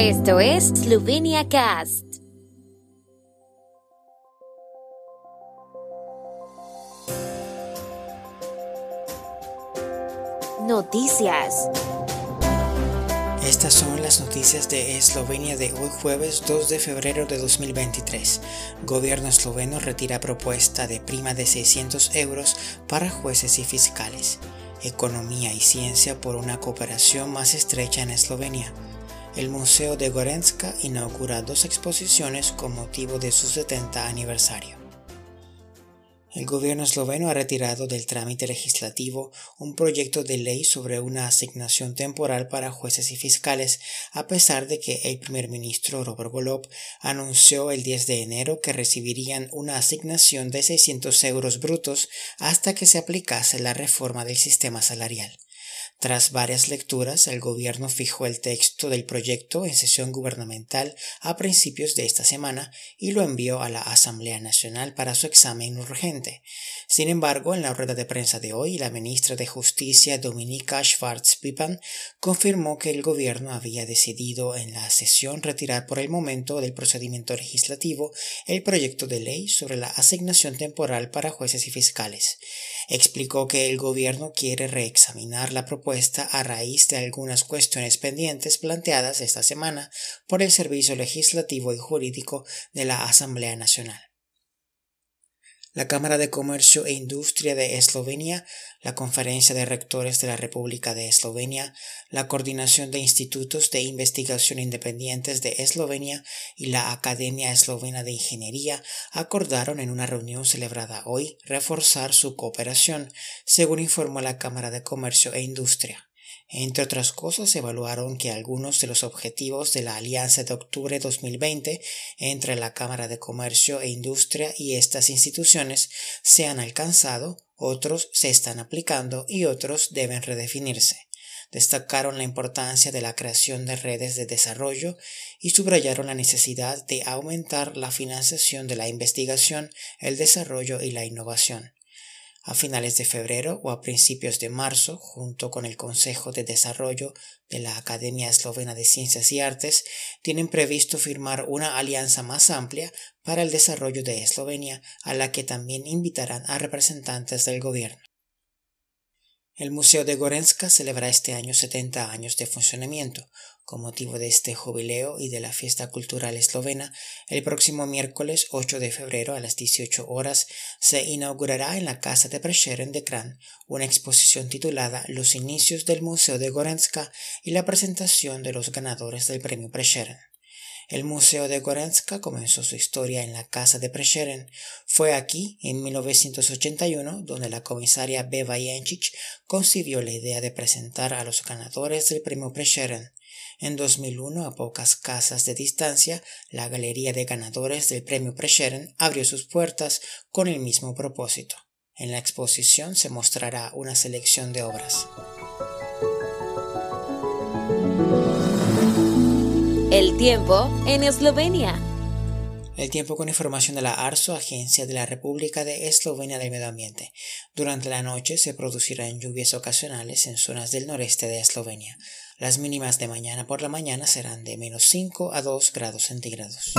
Esto es Slovenia Cast. Noticias. Estas son las noticias de Eslovenia de hoy jueves 2 de febrero de 2023. Gobierno esloveno retira propuesta de prima de 600 euros para jueces y fiscales. Economía y ciencia por una cooperación más estrecha en Eslovenia. El Museo de Gorenska inaugura dos exposiciones con motivo de su 70 aniversario. El gobierno esloveno ha retirado del trámite legislativo un proyecto de ley sobre una asignación temporal para jueces y fiscales, a pesar de que el primer ministro Robert Golob anunció el 10 de enero que recibirían una asignación de 600 euros brutos hasta que se aplicase la reforma del sistema salarial. Tras varias lecturas, el gobierno fijó el texto del proyecto en sesión gubernamental a principios de esta semana y lo envió a la Asamblea Nacional para su examen urgente. Sin embargo, en la rueda de prensa de hoy, la ministra de Justicia Dominika Schwarz-Pipan confirmó que el gobierno había decidido en la sesión retirar por el momento del procedimiento legislativo el proyecto de ley sobre la asignación temporal para jueces y fiscales. Explicó que el gobierno quiere reexaminar la propuesta a raíz de algunas cuestiones pendientes planteadas esta semana por el Servicio Legislativo y Jurídico de la Asamblea Nacional. La Cámara de Comercio e Industria de Eslovenia, la Conferencia de Rectores de la República de Eslovenia, la Coordinación de Institutos de Investigación Independientes de Eslovenia y la Academia Eslovena de Ingeniería acordaron en una reunión celebrada hoy reforzar su cooperación, según informó la Cámara de Comercio e Industria. Entre otras cosas, evaluaron que algunos de los objetivos de la Alianza de octubre 2020 entre la Cámara de Comercio e Industria y estas instituciones se han alcanzado, otros se están aplicando y otros deben redefinirse. Destacaron la importancia de la creación de redes de desarrollo y subrayaron la necesidad de aumentar la financiación de la investigación, el desarrollo y la innovación a finales de febrero o a principios de marzo, junto con el Consejo de Desarrollo de la Academia Eslovena de Ciencias y Artes, tienen previsto firmar una alianza más amplia para el desarrollo de Eslovenia, a la que también invitarán a representantes del gobierno. El Museo de Gorenska celebra este año 70 años de funcionamiento. Con motivo de este jubileo y de la fiesta cultural eslovena, el próximo miércoles 8 de febrero a las 18 horas se inaugurará en la Casa de Prešeren de Kran una exposición titulada Los inicios del Museo de Gorenska y la presentación de los ganadores del premio Prešeren. El Museo de Gorenska comenzó su historia en la casa de Prešeren. Fue aquí, en 1981, donde la comisaria Beva Jenčić concibió la idea de presentar a los ganadores del premio Prešeren. En 2001, a pocas casas de distancia, la Galería de Ganadores del Premio Prešeren abrió sus puertas con el mismo propósito. En la exposición se mostrará una selección de obras. El tiempo en Eslovenia. El tiempo con información de la ARSO, Agencia de la República de Eslovenia del Medio Ambiente. Durante la noche se producirán lluvias ocasionales en zonas del noreste de Eslovenia. Las mínimas de mañana por la mañana serán de menos 5 a 2 grados centígrados.